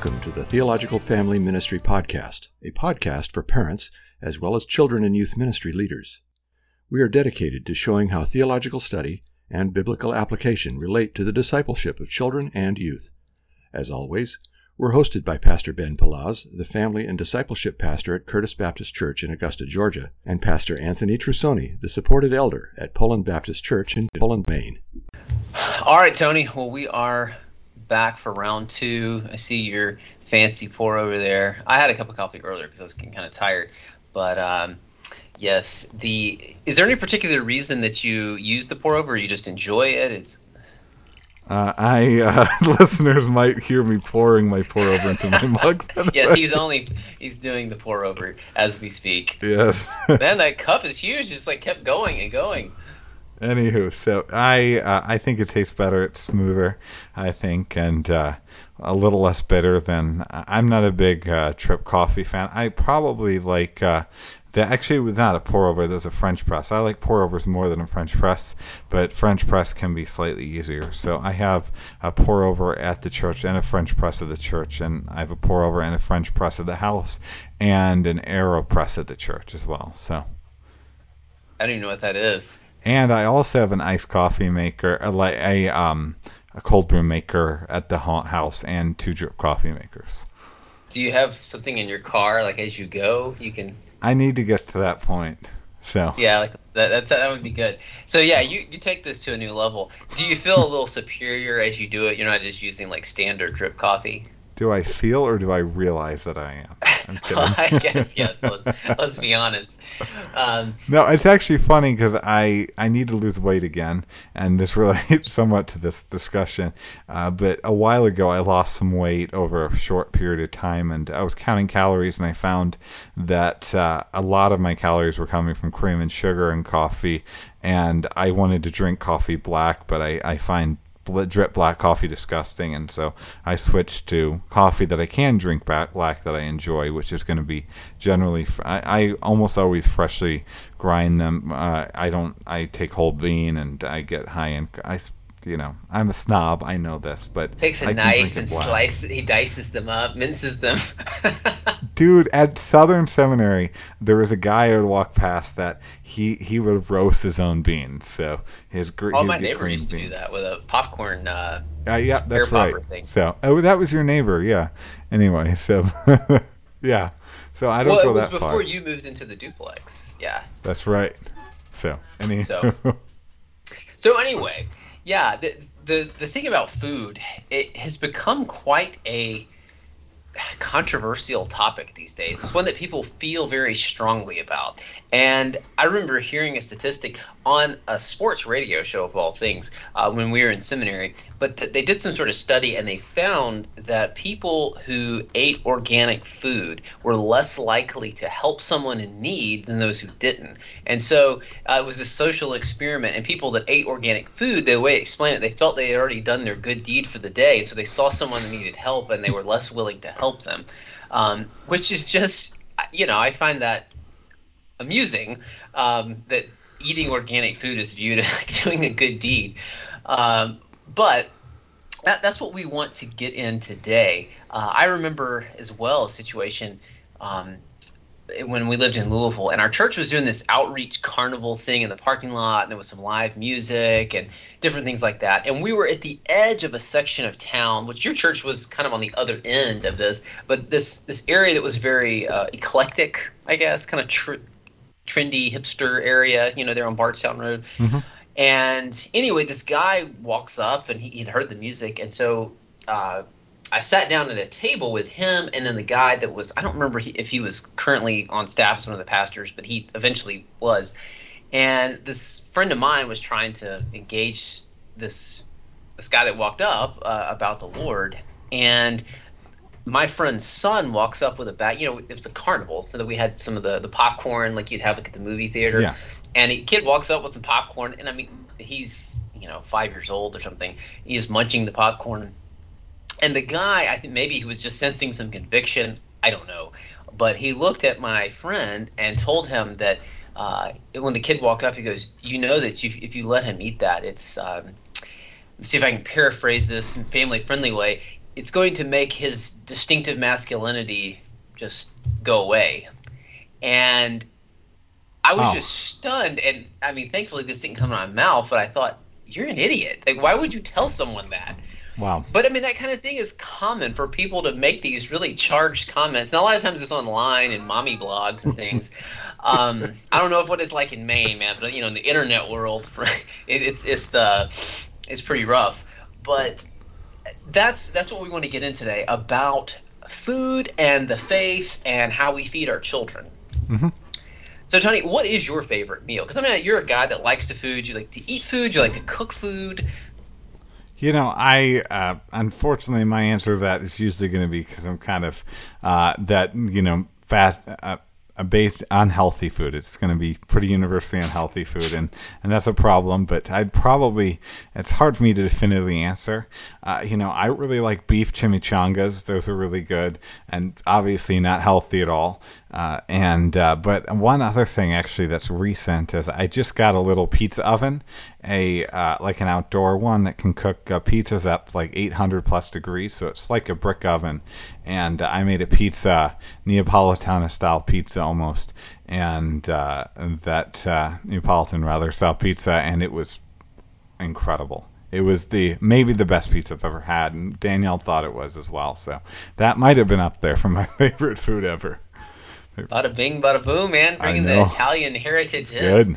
Welcome to the Theological Family Ministry Podcast, a podcast for parents as well as children and youth ministry leaders. We are dedicated to showing how theological study and biblical application relate to the discipleship of children and youth. As always, we're hosted by Pastor Ben Palaz, the family and discipleship pastor at Curtis Baptist Church in Augusta, Georgia, and Pastor Anthony Trusoni, the supported elder at Poland Baptist Church in Poland, Maine. All right, Tony. Well, we are back for round two. I see your fancy pour over there. I had a cup of coffee earlier because I was getting kind of tired, but um, yes. The is there any particular reason that you use the pour over? Or you just enjoy it? It's uh, I uh, listeners might hear me pouring my pour over into my mug. yes, he's only he's doing the pour over as we speak. Yes. Man, that cup is huge. It's like kept going and going. Anywho, so I uh, I think it tastes better. It's smoother, I think, and uh, a little less bitter than. I'm not a big uh, drip coffee fan. I probably like uh, that actually was not a pour over. There's a French press. I like pour overs more than a French press, but French press can be slightly easier. So I have a pour over at the church and a French press at the church, and I have a pour over and a French press at the house, and an Aeropress at the church as well. So I don't even know what that is. And I also have an iced coffee maker, a, a um a cold brew maker at the house, and two drip coffee makers. Do you have something in your car, like as you go, you can I need to get to that point. So yeah, like that, that's, that would be good. So yeah, you, you take this to a new level. Do you feel a little superior as you do it? You're not just using like standard drip coffee. Do I feel or do I realize that I am? I'm kidding. I guess yes. Let's, let's be honest. Um, no, it's actually funny because I I need to lose weight again, and this relates somewhat to this discussion. Uh, but a while ago, I lost some weight over a short period of time, and I was counting calories, and I found that uh, a lot of my calories were coming from cream and sugar and coffee, and I wanted to drink coffee black, but I I find drip black coffee disgusting, and so I switched to coffee that I can drink black that I enjoy, which is going to be generally. I, I, almost always freshly grind them. Uh, I don't. I take whole bean and I get high end. I you know, I'm a snob. I know this, but takes a I knife and slices. He dices them up, minces them. Dude, at Southern Seminary, there was a guy I would walk past that he he would roast his own beans. So his great. Oh, my neighbor used to do that with a popcorn. Uh, uh yeah, that's right. Thing. So, oh, that was your neighbor. Yeah. Anyway, so yeah. So I don't well, go it was before far. you moved into the duplex. Yeah. That's right. So, any. So. so anyway, yeah, the, the the thing about food, it has become quite a controversial topic these days. It's one that people feel very strongly about. And I remember hearing a statistic on a sports radio show of all things uh, when we were in seminary, but th- they did some sort of study and they found that people who ate organic food were less likely to help someone in need than those who didn't. And so uh, it was a social experiment, and people that ate organic food, the way they explained it, they felt they had already done their good deed for the day, so they saw someone that needed help and they were less willing to help them, um, which is just, you know, I find that amusing um, that eating organic food is viewed as like doing a good deed. Um, but that, that's what we want to get in today. Uh, I remember as well a situation um, when we lived in Louisville, and our church was doing this outreach carnival thing in the parking lot, and there was some live music and different things like that. And we were at the edge of a section of town, which your church was kind of on the other end of this, but this this area that was very uh, eclectic, I guess, kind of tr- trendy hipster area, you know, there on Bardstown Road. Mm-hmm. And anyway, this guy walks up and he, would heard the music. And so uh, I sat down at a table with him and then the guy that was, I don't remember if he was currently on staff as one of the pastors, but he eventually was. And this friend of mine was trying to engage this this guy that walked up uh, about the Lord. And my friend's son walks up with a bag. You know, it was a carnival, so that we had some of the the popcorn like you'd have like at the movie theater. Yeah. And a kid walks up with some popcorn, and I mean, he's you know five years old or something. He is munching the popcorn, and the guy, I think maybe he was just sensing some conviction. I don't know, but he looked at my friend and told him that uh, when the kid walked up, he goes, "You know that if, if you let him eat that, it's." Um, see if I can paraphrase this in family friendly way it's going to make his distinctive masculinity just go away. And I was Oh. just stunned. And I mean, thankfully, this didn't come out of my mouth, but I thought, you're an idiot. Like, why would you tell someone that? Wow. But I mean, that kind of thing is common for people to make these really charged comments. Now, a lot of times it's online and mommy blogs and things. um, I don't know if what it's like in Maine, man, but you know, in the internet world, it, it's it's the it's pretty rough. But that's that's what we want to get in today about food and the faith and how we feed our children. Mhm. So, Tony, what is your favorite meal? Because I mean, you're a guy that likes to food. You like to eat food. You like to cook food. You know, I uh, unfortunately my answer to that is usually going to be because I'm kind of uh, that you know fast. Uh, uh, on healthy food. It's going to be pretty universally unhealthy food and and that's a problem but i'd probably it's hard for me to definitively answer. Uh, you know i really like beef chimichangas. Those are really good and obviously not healthy at all uh, and uh, but one other thing actually that's recent is I just got a little pizza oven, a uh, like an outdoor one that can cook uh, pizzas up like 800 plus degrees, so it's like a brick oven. And I made a pizza, Neapolitana style pizza almost, and uh, that uh, Neapolitan rather style pizza, and it was incredible. It was the maybe the best pizza I've ever had, and Danielle thought it was as well. So that might have been up there for my favorite food ever. Bada bing, bada boom, man. Bringing the. Italian heritage in. Good.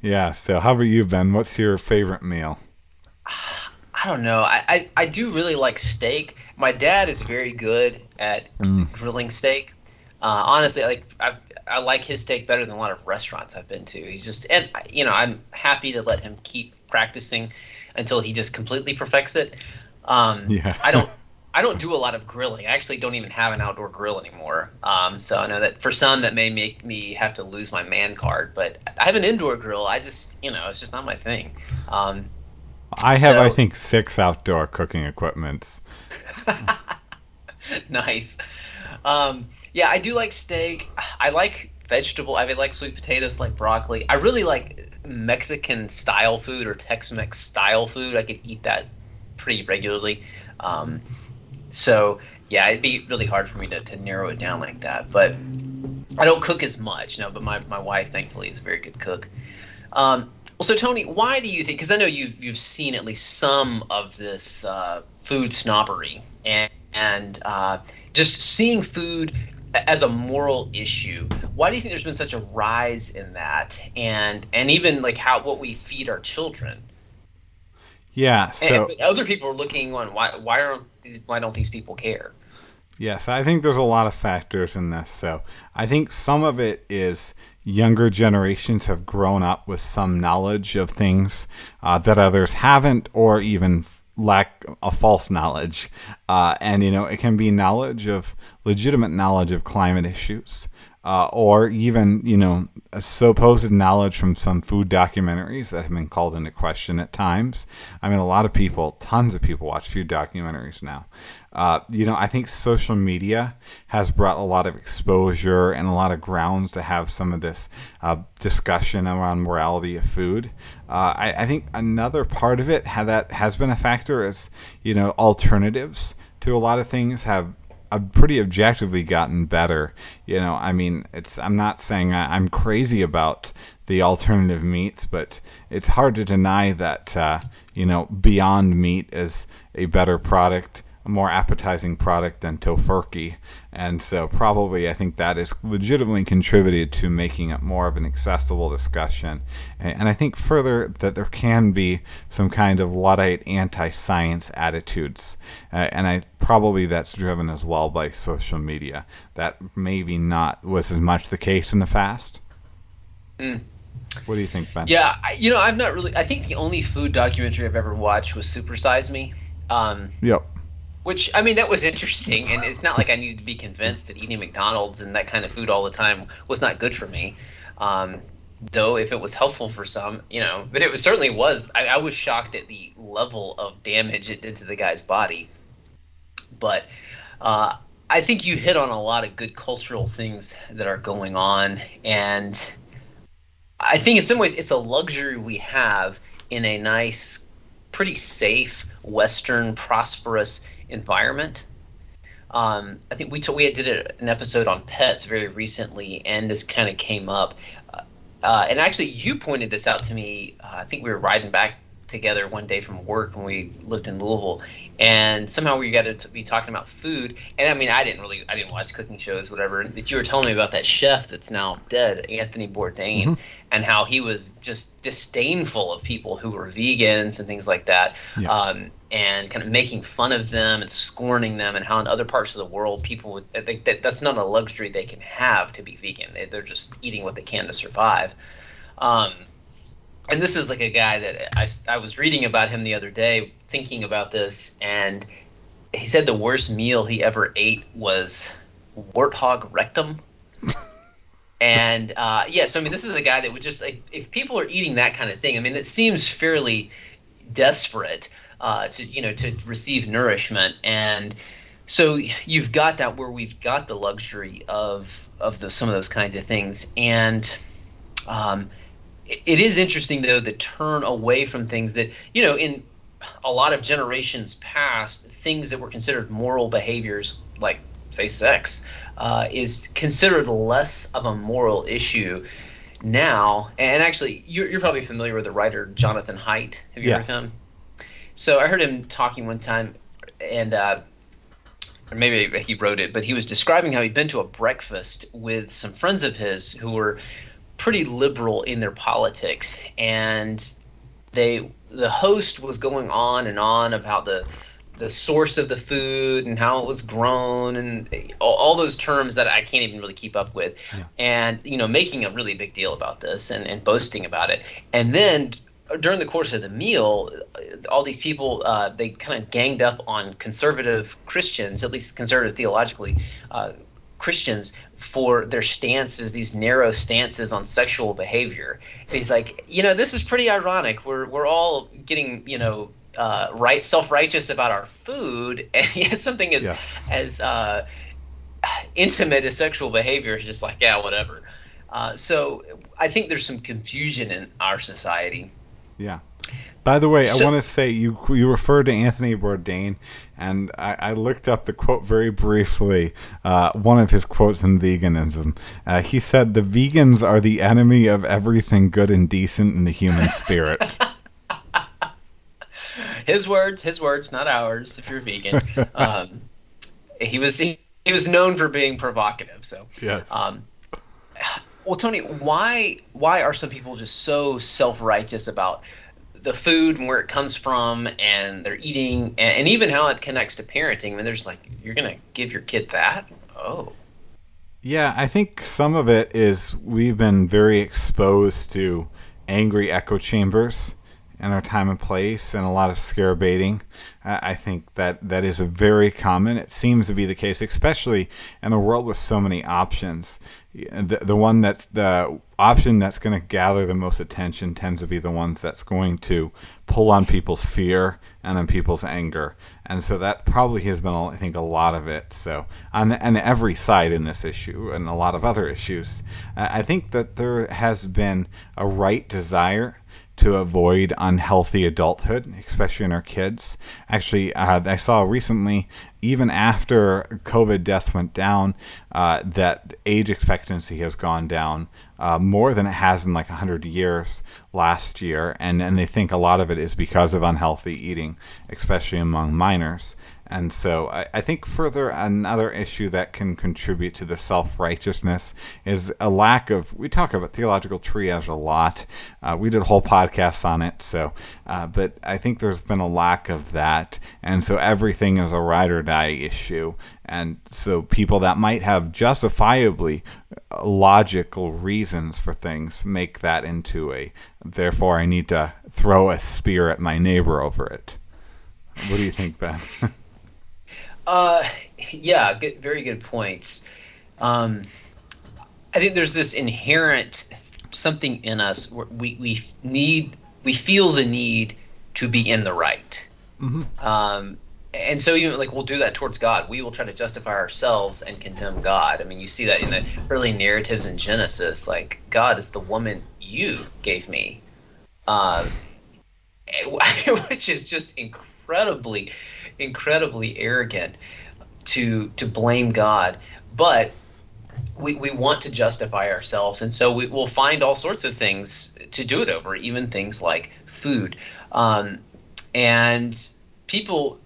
Yeah. So, how about you, Ben? What's your favorite meal? I don't know. I, I, I do really like steak. My dad is very good at Mm. grilling steak. Uh, honestly, like I, I like his steak better than a lot of restaurants I've been to. He's just and you know I'm happy to let him keep practicing until he just completely perfects it. Um, Yeah. I don't I don't do a lot of grilling. I actually don't even have an outdoor grill anymore. Um, so I know that for some that may make me have to lose my man card, but I have an indoor grill. I just you know it's just not my thing. Um, I have, I think, six outdoor cooking equipments. nice. Um, yeah, I do like steak. I like vegetable. I mean, like sweet potatoes, like broccoli. I really like Mexican style food or Tex-Mex style food. I could eat that pretty regularly. Um, so yeah, it'd be really hard for me to, to narrow it down like that. But I don't cook as much, no. But my, my wife, thankfully, is a very good cook. Um, well, so Tony, why do you think? Because I know you've you've seen at least some of this uh, food snobbery and and uh, just seeing food as a moral issue. Why do you think there's been such a rise in that, and and even like how what we feed our children? Yeah. So, and other people are looking on why why aren't why don't these people care? yes, I think there's a lot of factors in this. So, I think some of it is younger generations have grown up with some knowledge of things uh, that others haven't, or even lack a false knowledge. Uh, and, you know, it can be knowledge of legitimate knowledge of climate issues. Uh, or even, you know, supposed knowledge from some food documentaries that have been called into question at times. I mean, a lot of people, tons of people watch food documentaries now. Uh, you know, I think social media has brought a lot of exposure and a lot of grounds to have some of this uh, discussion around morality of food. Uh, I, I think another part of it that has been a factor is, you know, alternatives to a lot of things have I've pretty objectively gotten better. You know, I mean, it's. I'm not saying I, I'm crazy about the alternative meats, but it's hard to deny that uh, you know Beyond Meat is a better product, more appetizing product than Tofurky, and so probably I think that is legitimately contributed to making it more of an accessible discussion. And, and I think further that there can be some kind of luddite anti-science attitudes, uh, and I probably that's driven as well by social media. That maybe not was as much the case in the past. Mm. What do you think, Ben? Yeah, I, you know, I'm not really. I think the only food documentary I've ever watched was Supersize Me. Um, Yep. Which I mean, that was interesting, and it's not like I needed to be convinced that eating McDonald's and that kind of food all the time was not good for me. Um, though, if it was helpful for some, you know, but it was, certainly was. I, I was shocked at the level of damage it did to the guy's body. But uh, I think you hit on a lot of good cultural things that are going on, and I think in some ways it's a luxury we have in a nice, pretty safe Western prosperous environment. Um, I think we t- we did a, an episode on pets very recently, and this kind of came up. Uh, uh, and actually, you pointed this out to me. Uh, I think we were riding back together one day from work when we lived in Louisville, and somehow we got to be talking about food. And I mean, I didn't really, I didn't watch cooking shows, whatever. But you were telling me about that chef that's now dead, Anthony Bourdain, mm-hmm. and how he was just disdainful of people who were vegans and things like that, yeah. um, and kind of making fun of them and scorning them, and how in other parts of the world people would think that that's not a luxury they can have to be vegan. They, they're just eating what they can to survive. Um, and this is like a guy that I, I was reading about him the other day, thinking about this, and he said the worst meal he ever ate was warthog rectum. and uh, yeah, so I mean, this is a guy that would just like if people are eating that kind of thing. I mean, it seems fairly desperate uh, to you know to receive nourishment, and so you've got that where we've got the luxury of of the, some of those kinds of things, and um, it is interesting though the turn away from things that you know in a lot of generations past things that were considered moral behaviors like say sex uh, is considered less of a moral issue now. And actually you're, you're probably familiar with the writer jonathan haidt. Have you yes. heard him? So i heard him talking one time and uh, or maybe he wrote it but he was describing how he'd been to a breakfast with some friends of his who were pretty liberal in their politics, and they the host was going on and on about the the source of the food and how it was grown and all, all those terms that I can't even really keep up with, yeah. and you know making a really big deal about this and, and boasting about it, and then during the course of the meal, all these people uh, they kind of ganged up on conservative Christians, at least conservative theologically, uh, Christians for their stances, these narrow stances on sexual behavior. And he's like, you know, this is pretty ironic. We're we're all getting, you know, uh, right self righteous about our food, and yet something as yes. as uh, intimate as sexual behavior is just like, yeah, whatever. Uh, so I think there's some confusion in our society. Yeah. By the way, so, I want to say you you referred to Anthony Bourdain, and I, I looked up the quote very briefly. Uh, one of his quotes in veganism, uh, he said, "The vegans are the enemy of everything good and decent in the human spirit." his words, his words, not ours. If you're vegan, um, he was he, he was known for being provocative. So yes. Um, well, Tony, why why are some people just so self righteous about? The food and where it comes from and they're eating and, and even how it connects to parenting. I mean, there's like, you're going to give your kid that? Oh. Yeah, I think some of it is we've been very exposed to angry echo chambers in our time and place and a lot of scare baiting. I think that that is a very common. It seems to be the case, especially in a world with so many options. The, the one that's the option that's going to gather the most attention tends to be the ones that's going to pull on people's fear and on people's anger. And so that probably has been, I think, a lot of it. So on, on every side in this issue and a lot of other issues, I think that there has been a right desire to avoid unhealthy adulthood, especially in our kids. Actually, uh, I saw recently, even after COVID deaths went down, uh, that age expectancy has gone down uh, more than it has in like 100 years last year. And, and they think a lot of it is because of unhealthy eating, especially among minors. And so I, I, think further another issue that can contribute to the self righteousness is a lack of. We talk about theological triage a lot. Uh, we did whole podcast on it. So, uh, but I think there's been a lack of that, and so everything is a ride or die issue. And so people that might have justifiably logical reasons for things make that into a. Therefore, I need to throw a spear at my neighbor over it. What do you think, Ben? Uh, yeah, good, very good points. Um, I think there's this inherent something in us where we, we need we feel the need to be in the right. Mm-hmm. Um, and so even like we'll do that towards God. We will try to justify ourselves and condemn God. I mean, you see that in the early narratives in Genesis. Like God is the woman you gave me, um, which is just incredibly, incredibly arrogant to to blame God. But we, we want to justify ourselves, and so we, will find all sorts of things to do it over, even things like food. Um, and people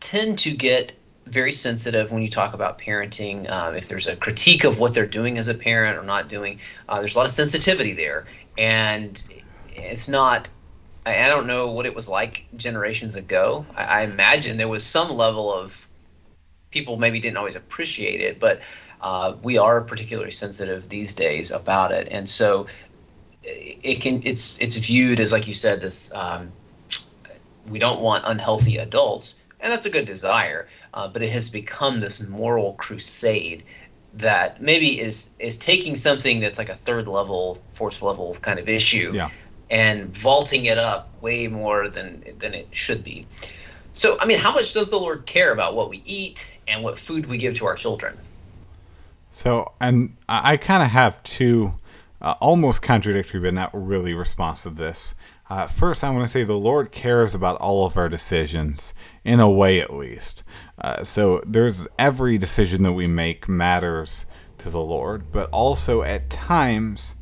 tend to get very sensitive when you talk about parenting. Um, if there's a critique of what they're doing as a parent or not doing, uh, there's a lot of sensitivity there, and it's not. I, I don't know what it was like generations ago. I, I imagine there was some level of people maybe didn't always appreciate it, but uh, we are particularly sensitive these days about it, and so it can it's it's viewed as like you said this. Um, we don't want unhealthy adults, and that's a good desire, uh, but it has become this moral crusade that maybe is is taking something that's like a third level, fourth level kind of issue, yeah. And vaulting it up way more than than it should be. So, I mean, how much does the Lord care about what we eat and what food we give to our children? So, and I kind of have two uh, almost contradictory, but not really response to this. Uh, first, I want to say the Lord cares about all of our decisions, in a way at least. Uh, so, there's every decision that we make matters to the Lord, but also at times,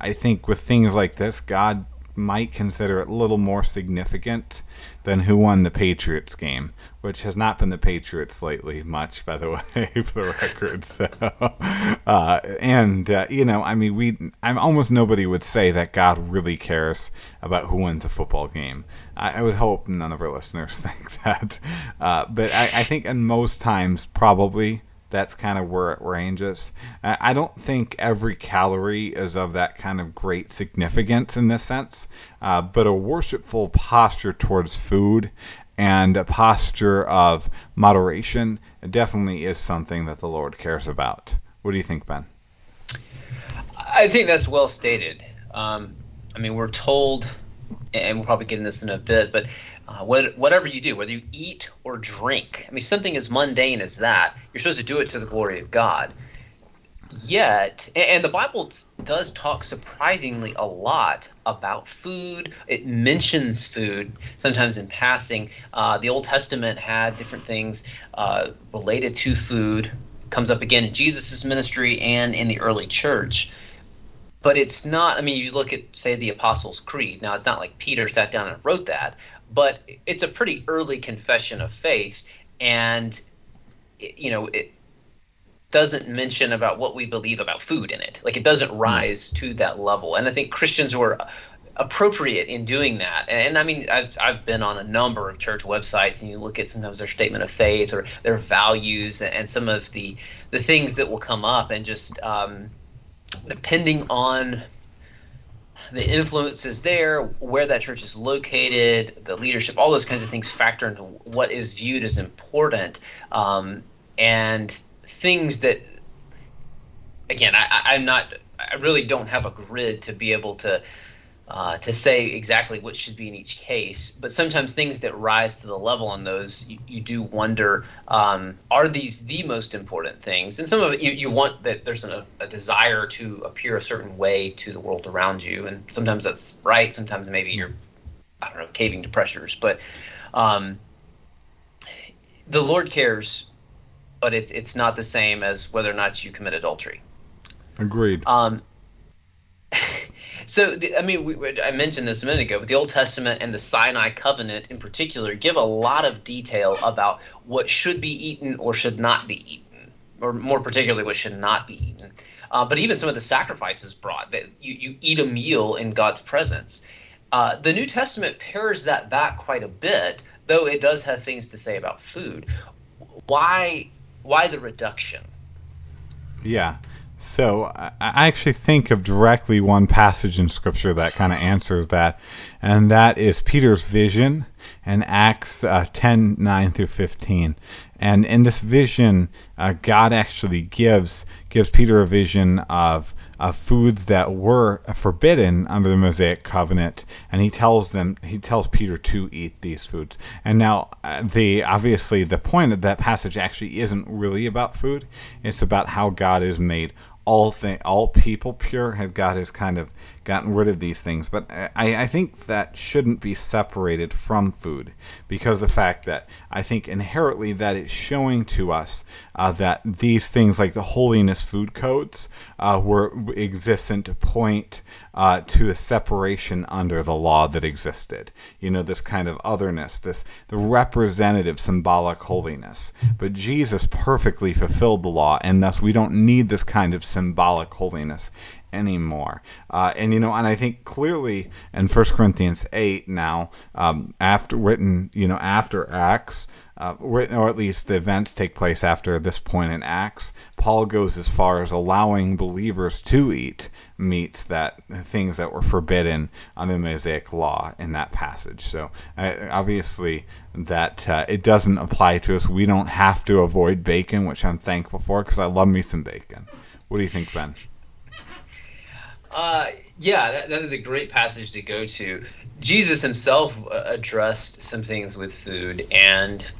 I think with things like this, God might consider it a little more significant than who won the Patriots game, which has not been the Patriots lately much, by the way, for the record. So, uh, and uh, you know, I mean, we, I'm almost nobody would say that God really cares about who wins a football game. I, I would hope none of our listeners think that, uh, but I, I think in most times, probably that's kind of where it ranges. I don't think every calorie is of that kind of great significance in this sense, uh, but a worshipful posture towards food and a posture of moderation definitely is something that the Lord cares about. What do you think, Ben? I think that's well stated. Um, I mean, we're told, and we'll probably get into this in a bit, but uh, what, whatever you do, whether you eat or drink, I mean, something as mundane as that, you're supposed to do it to the glory of God. Yet, and, and the Bible does talk surprisingly a lot about food. It mentions food sometimes in passing. Uh, the Old Testament had different things uh, related to food. Comes up again in Jesus' ministry and in the early church but it's not i mean you look at say the apostles creed now it's not like peter sat down and wrote that but it's a pretty early confession of faith, and you know it doesn't mention about what we believe about food in it. Like it doesn't hmm. rise to that level, and I think Christians were appropriate in doing that. And, I mean, I've I've been on a number of church websites, and you look at sometimes their statement of faith or their values, and some of the the things that will come up, and just um, depending on the influences there, where that church is located, the leadership, all those kinds of things factor into what is viewed as important, um, and things that, again, I, I'm not, I really don't have a grid to be able to uh, to say exactly what should be in each case. But sometimes things that rise to the level on those, you, you do wonder, um, are these the most important things? And some of it, you, you want that there's a, a desire to appear a certain way to the world around you. And sometimes that's right. Sometimes maybe you're, I don't know, caving to pressures. But um, the Lord cares, but it's it's not the same as whether or not you commit adultery. Agreed. Um, so, the, I mean, we, I mentioned this a minute ago, but the Old Testament and the Sinai covenant in particular give a lot of detail about what should be eaten or should not be eaten, or more particularly, what should not be eaten. Uh, but even some of the sacrifices brought that you, you eat a meal in God's presence. Uh, the New Testament pares that back quite a bit, though it does have things to say about food. Why? Why the reduction? Yeah. So I actually think of directly one passage in Scripture that kind of answers that, and that is Peter's vision in Acts uh, 10 9 through 15. And in this vision, uh, God actually gives gives Peter a vision of of foods that were forbidden under the Mosaic covenant, and he tells them he tells Peter to eat these foods. And now uh, the obviously the point of that passage actually isn't really about food; it's about how God has made all thing all people pure. Had got has kind of gotten rid of these things. But I, I think that shouldn't be separated from food because the fact that I think inherently that it's showing to us uh, that these things like the holiness food codes uh, were existent to point uh, to the separation under the law that existed. You know, this kind of otherness, this the representative symbolic holiness. But Jesus perfectly fulfilled the law, and thus we don't need this kind of symbolic holiness anymore. Uh, and you know, and I think clearly in 1 Corinthians 8 now, um, after written, you know, after Acts, uh, written, or at least the events take place after this point in Acts, Paul goes as far as allowing believers to eat meats that things that were forbidden under the Mosaic law in that passage. So uh, obviously that uh, it doesn't apply to us. We don't have to avoid bacon, which I'm thankful for because I love me some bacon. What do you think, Ben? Uh, yeah, that, that is a great passage to go to. Jesus himself uh, addressed some things with food, and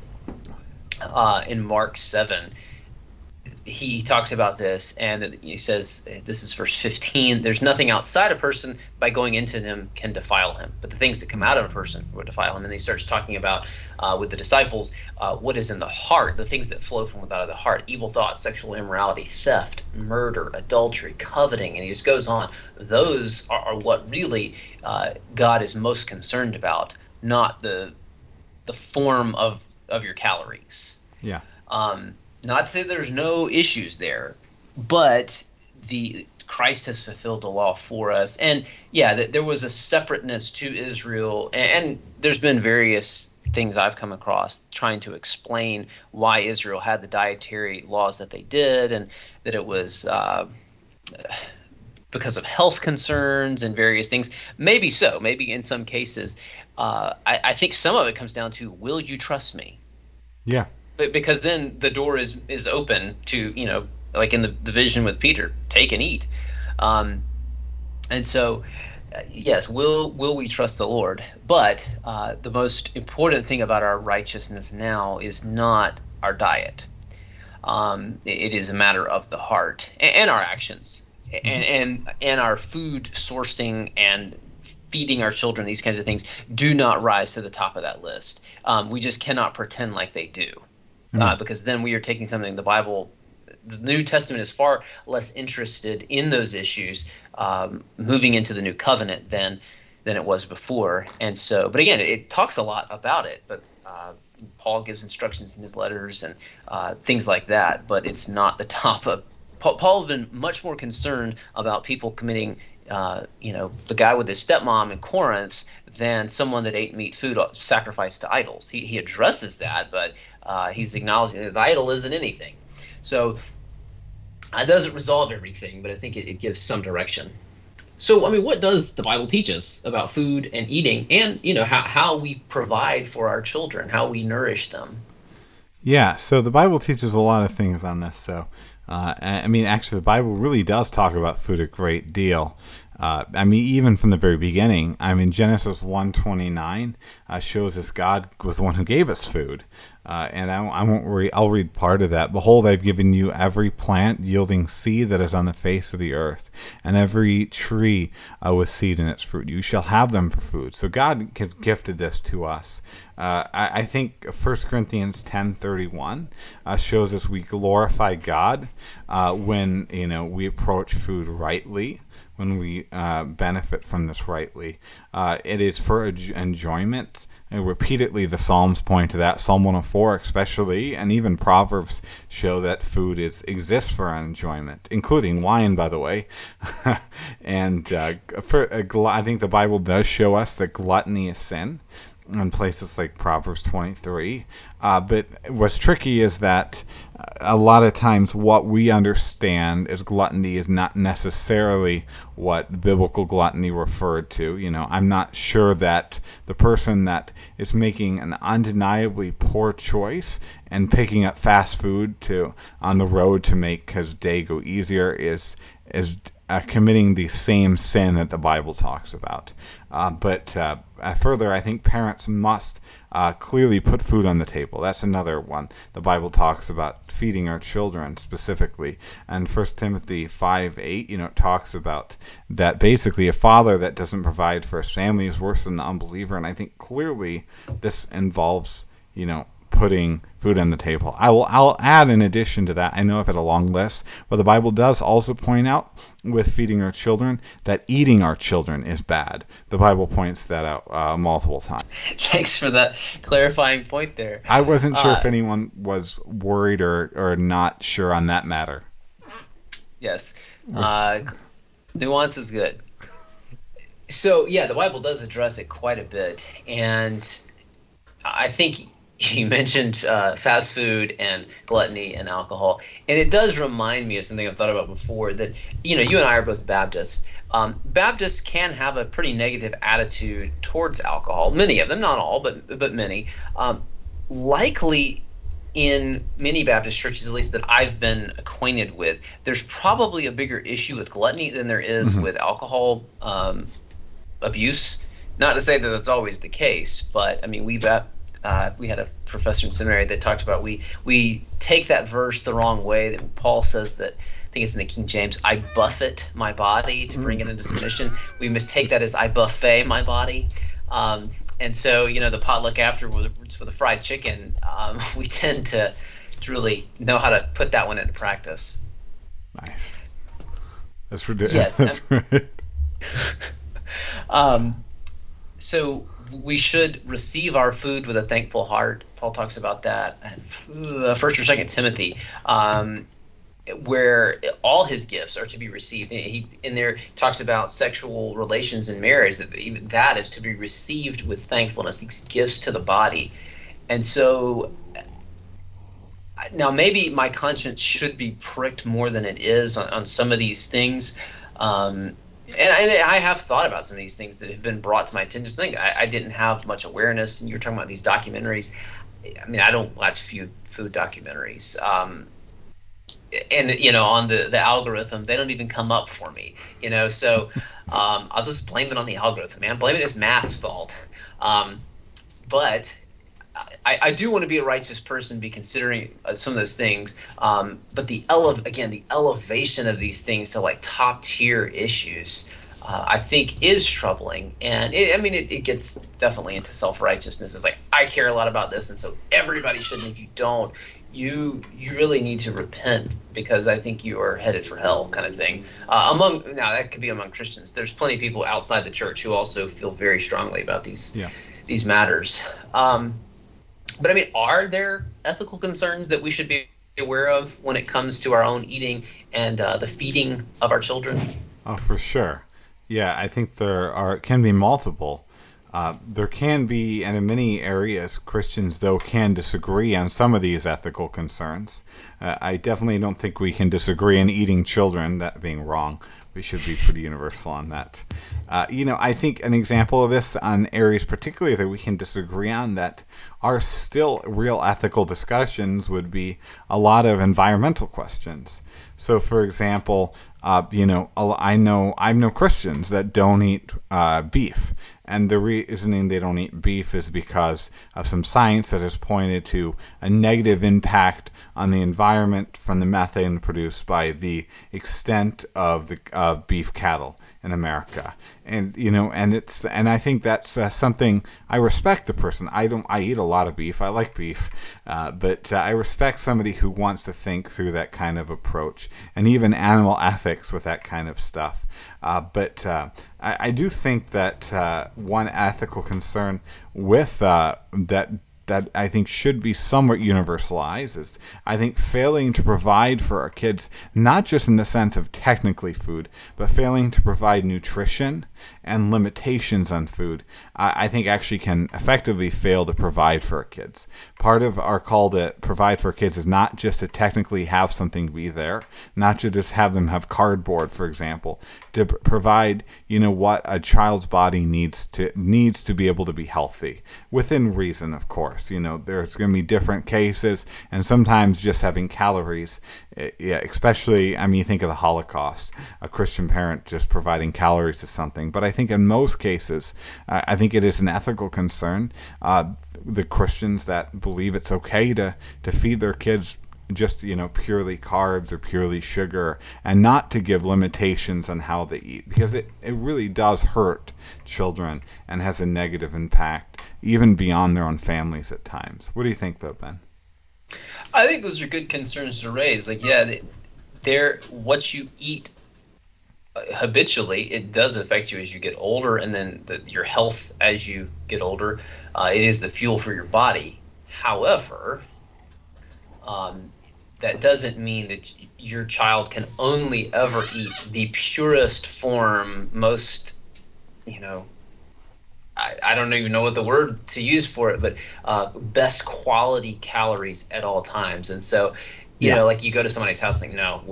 uh, in Mark 7, he talks about this and he says this is verse 15 there's nothing outside a person by going into them can defile him but the things that come out of a person will defile him. And he starts talking about uh, with the disciples uh, what is in the heart the things that flow from without of the heart evil thoughts sexual immorality theft murder adultery coveting and he just goes on. Those are, are what really uh, god is most concerned about not the the form of of your calories. Yeah. Um, not to say there's no issues there, but the Christ has fulfilled the law for us. And yeah, th- there was a separateness to Israel, and, and, there's been various things I've come across trying to explain why Israel had the dietary laws that they did, and that it was. Uh, because of health concerns and various things. Maybe so. Maybe in some cases. Uh, I, I think some of it comes down to will you trust me? Yeah because then the door is is open to you know like in the, the vision with Peter, take and eat, um, and so uh, yes, will will we trust the Lord? But uh, the most important thing about our righteousness now is not our diet. Um, it is a matter of the heart and, and our actions, mm-hmm. and, and and our food sourcing and feeding our children, these kinds of things, do not rise to the top of that list. Um, we just cannot pretend like they do mm-hmm. uh, because then we are taking something the Bible, the New Testament is far less interested in those issues um, moving into the New Covenant than than it was before. And so, but again, it, it talks a lot about it, but. Uh, Paul gives instructions in his letters and uh, things like that, but it's not the top of. Paul, Paul has been much more concerned about people committing uh, you know, the guy with his stepmom in Corinth than someone that ate meat food sacrificed to idols. He, he addresses that, but uh, he's acknowledging that the idol isn't anything. So it doesn't resolve everything, but I think it, it gives some direction. So, I mean, what does the Bible teach us about food and eating and, you know, how, how we provide for our children, how we nourish them? Yeah, so the Bible teaches a lot of things on this. So, uh, I mean, actually, the Bible really does talk about food a great deal. Uh, I mean, even from the very beginning, I mean, Genesis 129 uh, shows us God was the one who gave us food. Uh, and I, I, won't read, I'll read part of that. Behold, I've given you every plant yielding seed that is on the face of the earth, and every tree uh, with seed in its fruit. You shall have them for food. So God has gifted this to us. Uh, I, I, think 1 Corinthians 10.31 uh, shows us we glorify God uh, when, you know, we approach food rightly when we uh, benefit from this rightly. Uh, it is for enjoyment. And repeatedly, the Psalms point to that. Psalm 104, especially, and even Proverbs show that food is exists for enjoyment, including wine, by the way. and uh, for I think the Bible does show us that gluttony is sin in places like Proverbs 23. Uh, but what's tricky is that uh, a lot of times what we understand as gluttony is not necessarily what biblical gluttony referred to. You know, I'm not sure that the person that is making an undeniably poor choice and picking up fast food to on the road to make his day go easier is is uh, committing the same sin that the Bible talks about. Uh, but uh, further, I think parents must uh, clearly put food on the table. That's another one. The Bible talks about feeding our children specifically. And 1 Timothy 5 8, you know, talks about that basically a father that doesn't provide for his family is worse than an unbeliever. And I think clearly this involves, you know, putting food on the table. I will I'll add in addition to that, I know I've had a long list, but the Bible does also point out with feeding our children that eating our children is bad. The Bible points that out uh, multiple times. Thanks for that clarifying point there. I wasn't sure uh, if anyone was worried or, or not sure on that matter. Yes. Uh, nuance is good. So, yeah, the Bible does address it quite a bit. And I think you mentioned uh, fast food and gluttony and alcohol, and it does remind me of something I've thought about before. That you know, you and I are both Baptists. Um, Baptists can have a pretty negative attitude towards alcohol. Many of them, not all, but but many. Um, likely, in many Baptist churches, at least that I've been acquainted with, there's probably a bigger issue with gluttony than there is mm-hmm. with alcohol um, abuse. Not to say that that's always the case, but I mean, we've uh, we had a professor in seminary that talked about we we take that verse the wrong way. That Paul says that I think it's in the King James. I buffet my body to bring it into submission. We mistake that as I buffet my body. Um, and so you know the potluck afterwards with a fried chicken, um, we tend to, to really know how to put that one into practice. Nice. That's ridiculous. Yes. That's right. um, so we should receive our food with a thankful heart. Paul talks about that. First or Second Timothy, um, where all his gifts are to be received. He in there talks about sexual relations and marriage. That even that is to be received with thankfulness. These gifts to the body, and so now maybe my conscience should be pricked more than it is on, on some of these things. Um, and I, I, have thought about some of these things that have been brought to my attention. Think, I, I, didn't have much awareness, and you're talking about these documentaries. I mean, I don't watch few food documentaries, um, and you know, on the the algorithm, they don't even come up for me. You know, so um, I'll just blame it on the algorithm, man. Blame it as math's fault. Um, but I, I, do want to be a righteous person, be considering uh, some of those things. Um, but the ele- again, the elevation of these things to like top tier issues, uh, I think is troubling. And it, I mean, it, it gets definitely into self righteousness. It's like I care a lot about this, and so everybody should. And if you don't, you you really need to repent because I think you are headed for hell, kind of thing. Uh, among now that could be among Christians. There's plenty of people outside the church who also feel very strongly about these yeah. these matters. Um, but I mean, are there ethical concerns that we should be aware of when it comes to our own eating and uh, the feeding of our children? Oh, for sure. Yeah, I think there are can be multiple. Uh, there can be, and in many areas, Christians, though, can disagree on some of these ethical concerns. Uh, I definitely don't think we can disagree in eating children, that being wrong we should be pretty universal on that. Uh, you know, I think an example of this on areas particularly that we can disagree on that are still real ethical discussions would be a lot of environmental questions. So, for example, uh, you know, I know I know Christians that don't eat uh, beef, and the reasoning they don't eat beef is because of some science that has pointed to a negative impact on the environment from the methane produced by the extent of the of beef cattle in America. And you know, and it's and I think that's uh, something I respect the person. I don't. I eat a lot of beef. I like beef, uh, but uh, I respect somebody who wants to think through that kind of approach and even animal ethics with that kind of stuff. Uh, but uh, I, I, do think that uh, one ethical concern with that that I think should be somewhat universalized is I think failing to provide for our kids, not just in the sense of technically food, but failing to provide nutrition and limitations on food, I, I think actually can effectively fail to provide for our kids. Part of our call to provide for kids is not just to technically have something be there, not to just have them have cardboard, for example, to provide, you know, what a child's body needs to needs to be able to be healthy within reason, of course. You know, there's going to be different cases, and sometimes just having calories, eh, yeah, especially, I mean, you think of the Holocaust, a Christian parent just providing calories to something. But I think in most cases, uh, I think it is an ethical concern. Uh, the Christians that believe it's okay to, to feed their kids just you know purely carbs or purely sugar and not to give limitations on how they eat because it, it really does hurt children and has a negative impact even beyond their own families at times what do you think though ben i think those are good concerns to raise like yeah they're what you eat habitually it does affect you as you get older and then the, your health as you get older uh, it is the fuel for your body however um, that doesn't mean that your child can only ever eat the purest form, most, you know, I, I don't even know what the word to use for it, but uh, best quality calories at all times. And so, you yeah. know, like you go to somebody's house and think, no,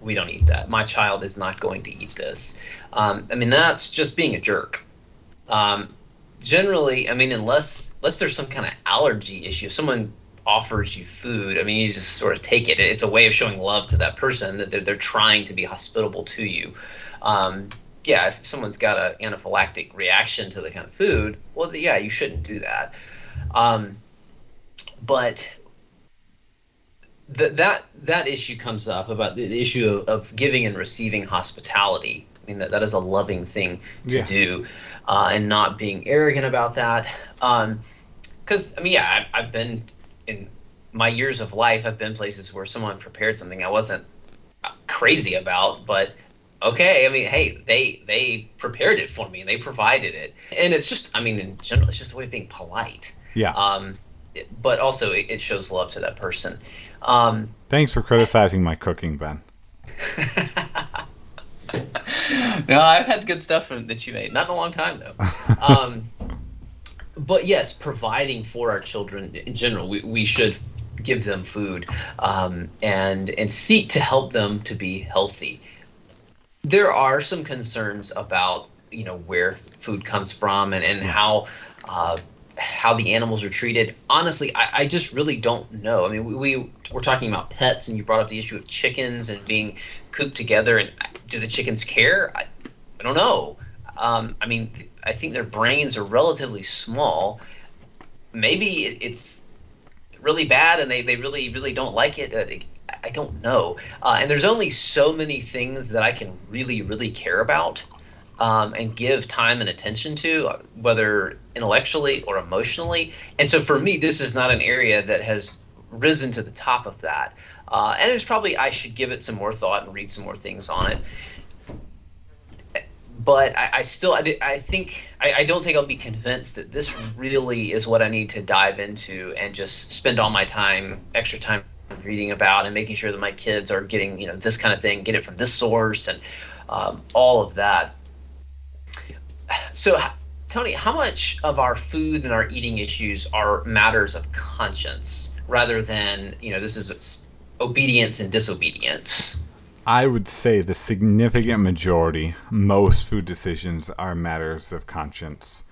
we, don't eat that. My child is not going to eat this. Um, I mean, that's just being a jerk. Um, generally, I mean, unless unless there's some kind of allergy issue, if someone offers you food, I mean, you just sort of take it. It's a way of showing love to that person that they're, they're trying to be hospitable to you. Um, yeah, if someone's got an anaphylactic reaction to the kind of food, well, yeah, you shouldn't do that. Um, that that issue comes up about the issue of, of, giving and receiving hospitality. I mean, that, that is a loving thing to yeah. do, uh, and not being arrogant about that. Because um, I mean, yeah, I've, I've been in my years of life, I've been places where someone prepared something I wasn't crazy about, but okay. I mean, hey, they they prepared it for me and they provided it, and it's just, I mean, in general, it's just a way of being polite. Yeah. Um, but also it, it shows love to that person. Um, Thanks for criticizing my cooking, Ben. no, I've had good stuff that you made. Not in a long time though. Um, but yes, providing for our children in general, we, we should give them food um, and and seek to help them to be healthy. There are some concerns about you know where food comes from and, and how uh, how the animals are treated. Honestly, I, I just really don't know. I mean, we, we we're talking about pets, and you brought up the issue of chickens and being cooped together. And do the chickens care? I, I don't know. Um, I mean, I think their brains are relatively small. Maybe it's really bad and they, they really, really don't like it. Uh, I don't know. Uh, and there's only so many things that I can really, really care about um, and give time and attention to, uh, whether intellectually or emotionally. And so for me, this is not an area that has risen to the top of that. Uh, and it's probably I should give it some more thought and read some more things on it but I, I still I, I think I, I, don't think I'll be convinced that this really is what I need to dive into and just spend all my time extra time reading about and making sure that my kids are getting you know this kind of thing get it from this source and um, all of that so Tony how much of our food and our eating issues are matters of conscience rather than you know this is obedience and disobedience I would say the significant majority, most food decisions are matters of conscience.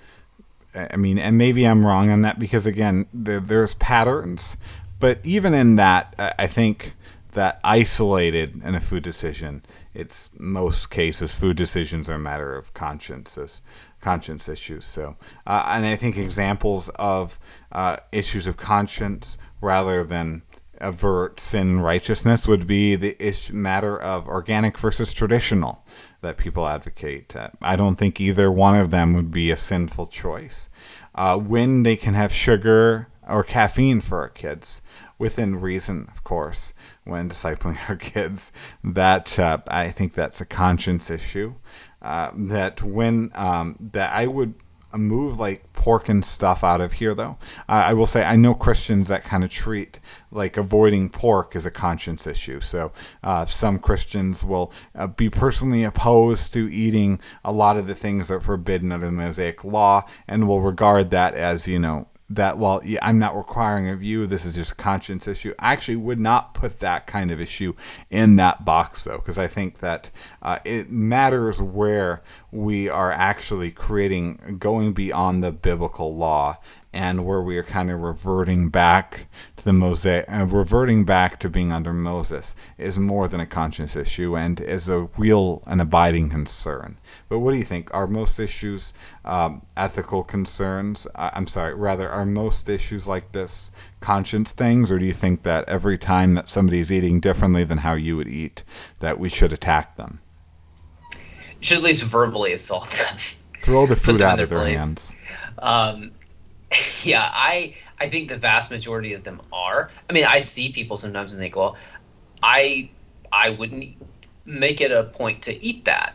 I mean, and maybe I'm wrong on that because, again, there, there's patterns. But even in that, I think that isolated in a food decision, it's most cases food decisions are a matter of consciences, conscience issues. So, uh, and I think examples of uh, issues of conscience rather than avert sin righteousness would be the ish matter of organic versus traditional that people advocate. Uh, I don't think either one of them would be a sinful choice. Uh, when they can have sugar or caffeine for our kids, within reason, of course, when discipling our kids, that uh, I think that's a conscience issue. Uh, that when um, that I would move like pork and stuff out of here, though. Uh, I will say I know Christians that kind of treat like avoiding pork as a conscience issue. So uh, some Christians will uh, be personally opposed to eating a lot of the things that are forbidden under the Mosaic Law, and will regard that as you know that while I'm not requiring of you, this is just a conscience issue. I actually would not put that kind of issue in that box though, because I think that uh, it matters where we are actually creating, going beyond the biblical law and where we are kind of reverting back to the Mosaic, uh, reverting back to being under Moses is more than a conscience issue and is a real and abiding concern. But what do you think? Are most issues um, ethical concerns? I'm sorry, rather, are most issues like this conscience things, or do you think that every time that somebody is eating differently than how you would eat, that we should attack them? You should at least verbally assault them. Throw the food out of their place. hands. Um, yeah, I I think the vast majority of them are. I mean, I see people sometimes and think, well, I I wouldn't make it a point to eat that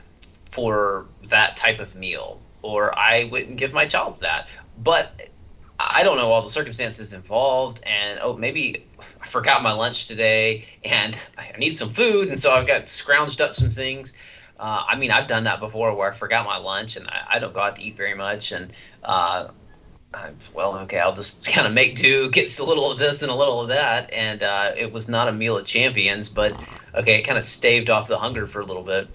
for that type of meal, or I wouldn't give my child that. But I don't know all the circumstances involved, and oh, maybe I forgot my lunch today, and I need some food, and so I've got scrounged up some things. Uh, I mean, I've done that before where I forgot my lunch, and I, I don't go out to eat very much, and uh, well, okay, I'll just kind of make do, get a little of this and a little of that. And uh, it was not a meal of champions, but okay, it kind of staved off the hunger for a little bit.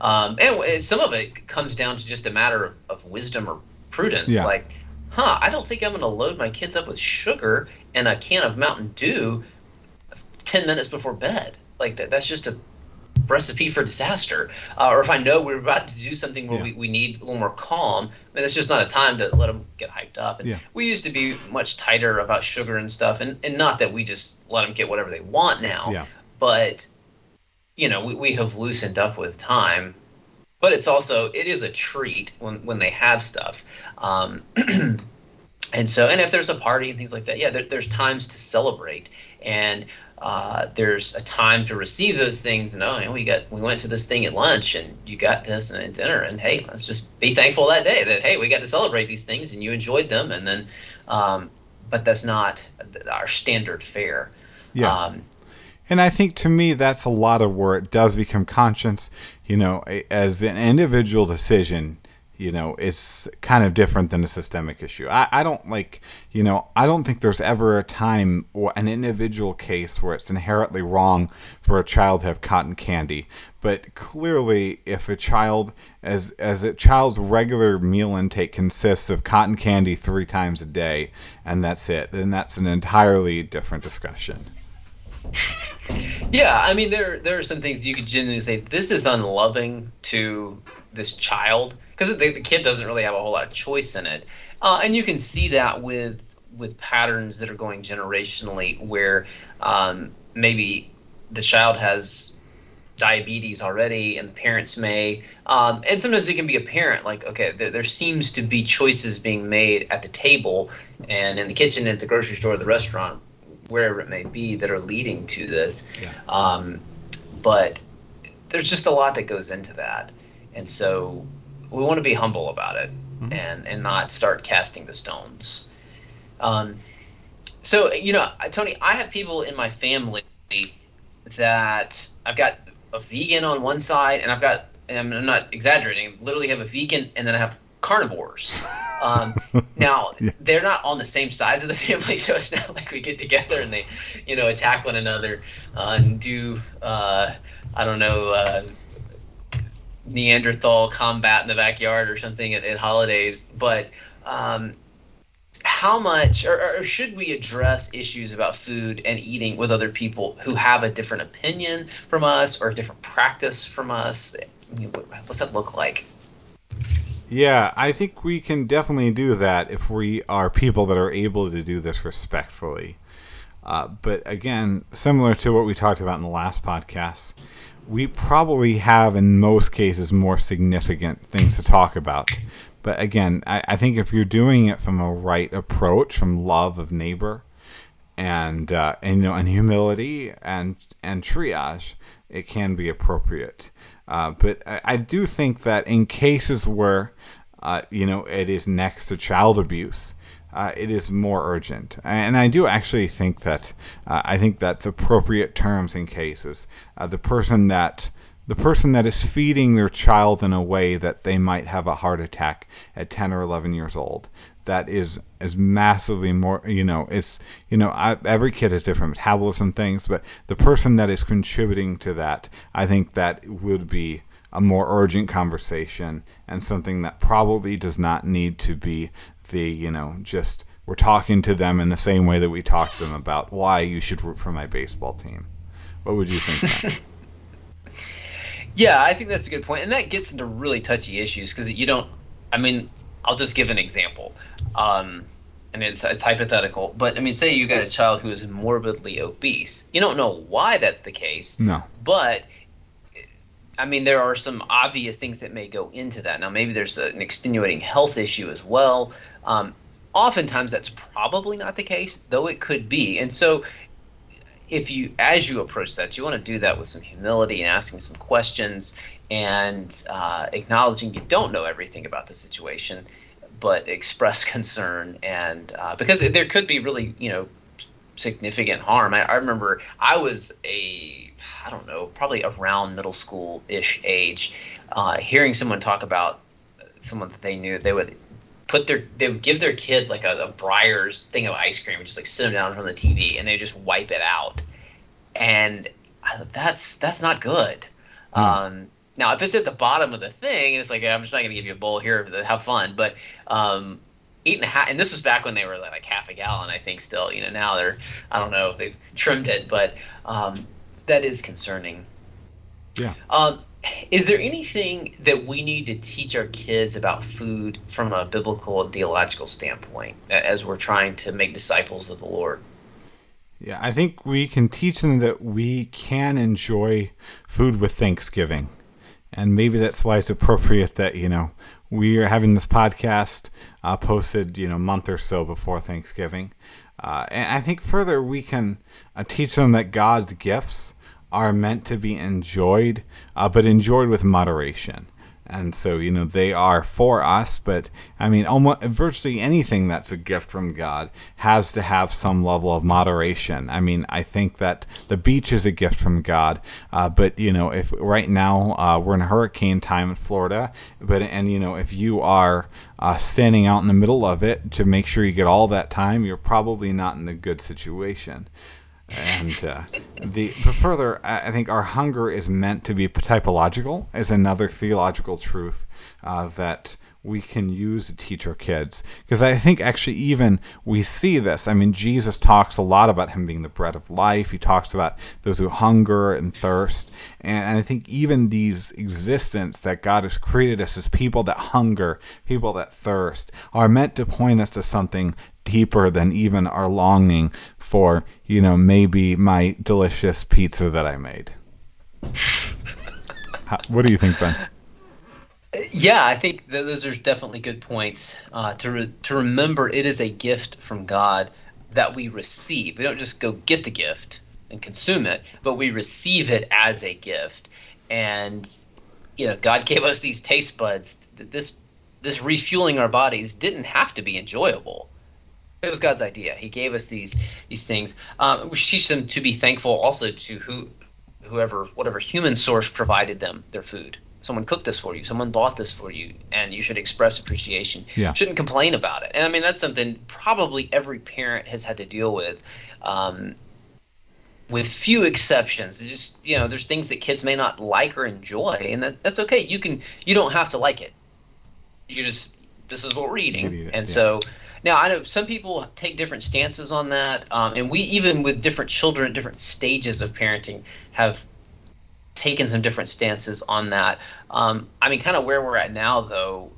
Um, and some of it comes down to just a matter of, of wisdom or prudence. Yeah. Like, huh, I don't think I'm going to load my kids up with sugar and a can of Mountain Dew 10 minutes before bed. Like, that, that's just a recipe for disaster. Uh, or if I know we're about to do something where yeah. we, we need a little more calm, mean, it's just not a time to let them get hyped up. And yeah. we used to be much tighter about sugar and stuff, and, and not that we just let them get whatever they want now, yeah. but you know, we, we have loosened up with time. But it's also it is a treat when when they have stuff. Um, and so and if there's a party and things like that yeah there, there's times to celebrate and uh, there's a time to receive those things. And oh we got we went to this thing at lunch and you got this and at dinner and hey let's just be thankful that day that hey we got to celebrate these things and you enjoyed them. And then um, but that's not our standard fare. Yeah. Um, and I think to me that's a lot of where it does become conscience you know as an individual decision you know, is kind of different than a systemic issue. I, I don't like, you know, I don't think there's ever a time or an individual case where it's inherently wrong for a child to have cotton candy. But clearly, if a child, as as a child's regular meal intake consists of cotton candy three times a day, and that's it, then that's an entirely different discussion. Yeah, I mean, there there are some things you could genuinely say this is unloving to this child because the, the, kid doesn't really have a whole lot of choice in it, uh, and you can see that with with patterns that are going generationally where um, maybe the child has diabetes already and the parents may um, and sometimes it can be apparent like okay there, there, seems to be choices being made at the table and in the kitchen at the grocery store the restaurant wherever it may be that are leading to this. Yeah. um, but there's just a lot that goes into that. And so we want to be humble about it mm-hmm. and and not start casting the stones. Um, so you know, Tony, I have people in my family that I've got a vegan on one side, and I've got, and I'm not exaggerating, I literally have a vegan, and then I have carnivores. Um, now yeah. they're not on the same size of the family, so it's not like we get together and they, you know, attack one another uh, and do, uh, I don't know, uh, Neanderthal combat in the backyard or something at, at holidays, but um, how much or, or, should we address issues about food and eating with other people who have a different opinion from us or a different practice from us? Mean, what's that look like? Yeah, I think we can definitely do that if we are people that are able to do this respectfully. Uh, but again, similar to what we talked about in the last podcast, we probably have in most cases more significant things to talk about. But again, I, I think if you're doing it from a right approach, from love of neighbor, and uh, and you know, and humility and and triage, it can be appropriate. Uh, but I, I, do think that in cases where uh, you know, it is next to child abuse. Uh, it is more urgent, and I do actually think that uh, I think that's appropriate terms in cases. Uh, the person that the person that is feeding their child in a way that they might have a heart attack at 10 or 11 years old that is is massively more you know it's you know I, every kid has different metabolism things but the person that is contributing to that i think that would be a more urgent conversation and something that probably does not need to be the you know just we're talking to them in the same way that we talk to them about why you should root for my baseball team what would you think yeah i think that's a good point and that gets into really touchy issues because you don't i mean I'll just give an example. Um, and it's, it's hypothetical, but I mean, say you got a child who is morbidly obese. You don't know why that's the case. No. But I mean, there are some obvious things that may go into that. Now, maybe there's an extenuating health issue as well. Um, oftentimes, that's probably not the case, though it could be. And so, if you, as you approach that, you want to do that with some humility and asking some questions and uh, acknowledging you don't know everything about the situation, but express concern and uh, because there could be really you know significant harm. I, I, remember I was a I don't know probably around middle school ish age, uh, hearing someone talk about someone that they knew they would put their they would give their kid like a, a Breyers thing of ice cream and just like sit them down from the TV and they just wipe it out, and that's that's not good. Mm. Um, now, if it's at the bottom of the thing, it's like I'm just not going to give you a bowl here have fun. But um, eating half, and this was back when they were like half a gallon, I think. Still, you know, now they're I don't know if they've trimmed it, but um, that is concerning. Yeah. Um, is there anything that we need to teach our kids about food from a biblical and theological standpoint as we're trying to make disciples of the Lord? Yeah, I think we can teach them that we can enjoy food with Thanksgiving and maybe that's why it's appropriate that you know we are having this podcast uh, posted you know a month or so before Thanksgiving, uh, and I think further we can uh, teach them that God's gifts are meant to be enjoyed, uh, but enjoyed with moderation. And so you know they are for us but i mean almost virtually anything that's a gift from god has to have some level of moderation. I mean i think that the beach is a gift from god uh, but you know if right now uh, we're in hurricane time in florida but and you know if you are uh, standing out in the middle of it to make sure you get all that time you're probably not in a good situation and uh, the further, I think our hunger is meant to be typological, is another theological truth uh, that we can use to teach our kids. Because I think actually, even we see this. I mean, Jesus talks a lot about him being the bread of life. He talks about those who hunger and thirst. And I think even these existence that God has created us as people that hunger, people that thirst, are meant to point us to something deeper than even our longing for, you know, maybe my delicious pizza that I made. How, what do you think, Ben? Yeah, I think those are definitely good points. Uh, to re- to remember, it is a gift from God that we receive. We don't just go get the gift and consume it, but we receive it as a gift. And you know, God gave us these taste buds. That this this refueling our bodies didn't have to be enjoyable it was God's idea. He gave us these these things. Um, we teach them to be thankful also to who, whoever, whatever human source provided them their food. Someone cooked this for you. Someone bought this for you, and you should express appreciation. Yeah. Shouldn't complain about it. And I mean that's something probably every parent has had to deal with. Um, with few exceptions, it's just you know, there's things that kids may not like or enjoy, and that, that's okay. You can you don't have to like it. You just this is what we're eating, and yeah. so now, I know some people take different stances on that, um, and we even with different children at different stages of parenting have taken some different stances on that. Um, I mean, kind of where we're at now, though.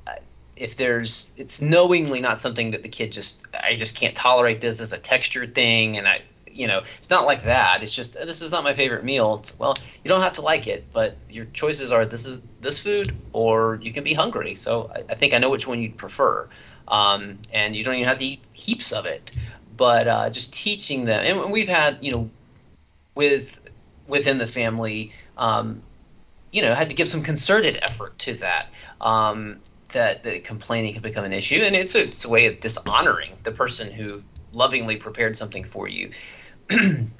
If there's, it's knowingly not something that the kid just, I just can't tolerate this as a texture thing, and I, you know, it's not like that. It's just this is not my favorite meal. It's, well, you don't have to like it, but your choices are this is this food, or you can be hungry. So I, I think I know which one you'd prefer um, and you don't even have to eat heaps of it. But uh, just teaching them, and we've had you know, with within the family, um, you know, had to give some concerted effort to that. Um, that, complaining can become an issue, and it's a, it's a way of dishonoring the person who lovingly prepared something for you.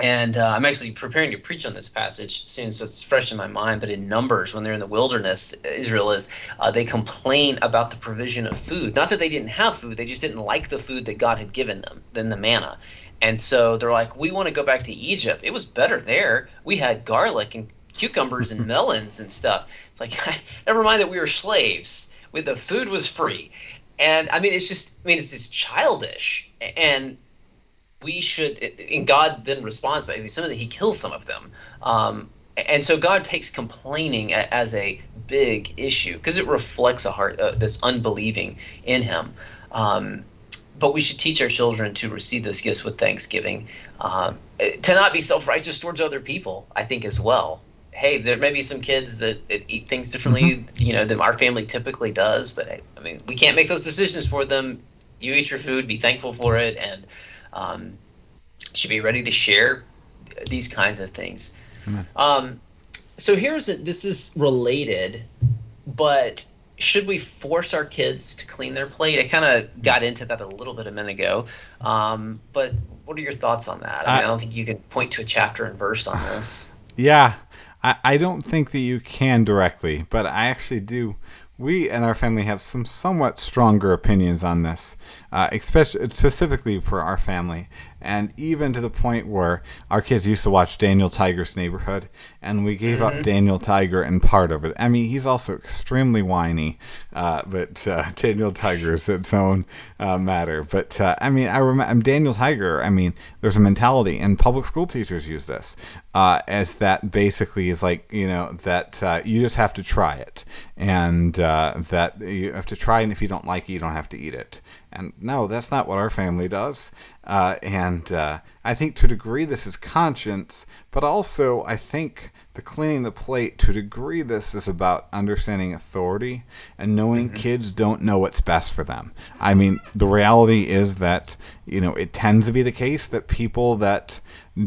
and uh, I'm actually preparing to preach on this passage soon, so it's fresh in my mind. But in Numbers, when they're in the wilderness, Israel is, uh, they complain about the provision of food. Not that they didn't have food, they just didn't like the food that God had given them, than the manna. And so they're like, we want to go back to Egypt. It was better there. We had garlic and cucumbers and melons and stuff. It's like, never mind that we were slaves. We, the food was free. And I mean, it's just, I mean, it's just childish. And we should, and God then responds by some of the, he kills some of them. Um, and so God takes complaining as a big issue because it reflects a heart, uh, this unbelieving in him. Um, but we should teach our children to receive those gifts with thanksgiving, um, to not be self-righteous towards other people. I think as well. Hey, there may be some kids that eat things differently, mm-hmm. you know, than our family typically does. But I mean, we can't make those decisions for them. You eat your food, be thankful for it, and um, should be ready to share these kinds of things. Um, so here's a, this is related, but should we force our kids to clean their plate? I kind of got into that a little bit a minute ago, um, but what are your thoughts on that? I, mean, I, I don't think you can point to a chapter and verse on this. Yeah, I, I don't think that you can directly, but I actually do we and our family have some somewhat stronger opinions on this, uh, especially specifically for our family, and even to the point where our kids used to watch Daniel Tiger's Neighborhood, and we gave mm-hmm. up Daniel Tiger in part of it. I mean, he's also extremely whiny, uh, but uh, Daniel Tiger is its own uh, matter. But uh, I mean, I remember Daniel Tiger. I mean, there's a mentality, and public school teachers use this uh, as that basically is like you know that uh, you just have to try it, and that you have to try, and if you don't like it, you don't have to eat it. And no, that's not what our family does. Uh, and uh, I think to a degree this is conscience, but also I think the cleaning the plate to a degree this is about understanding authority and knowing mm-hmm. kids don't know what's best for them. I mean, the reality is that you know it tends to be the case that people that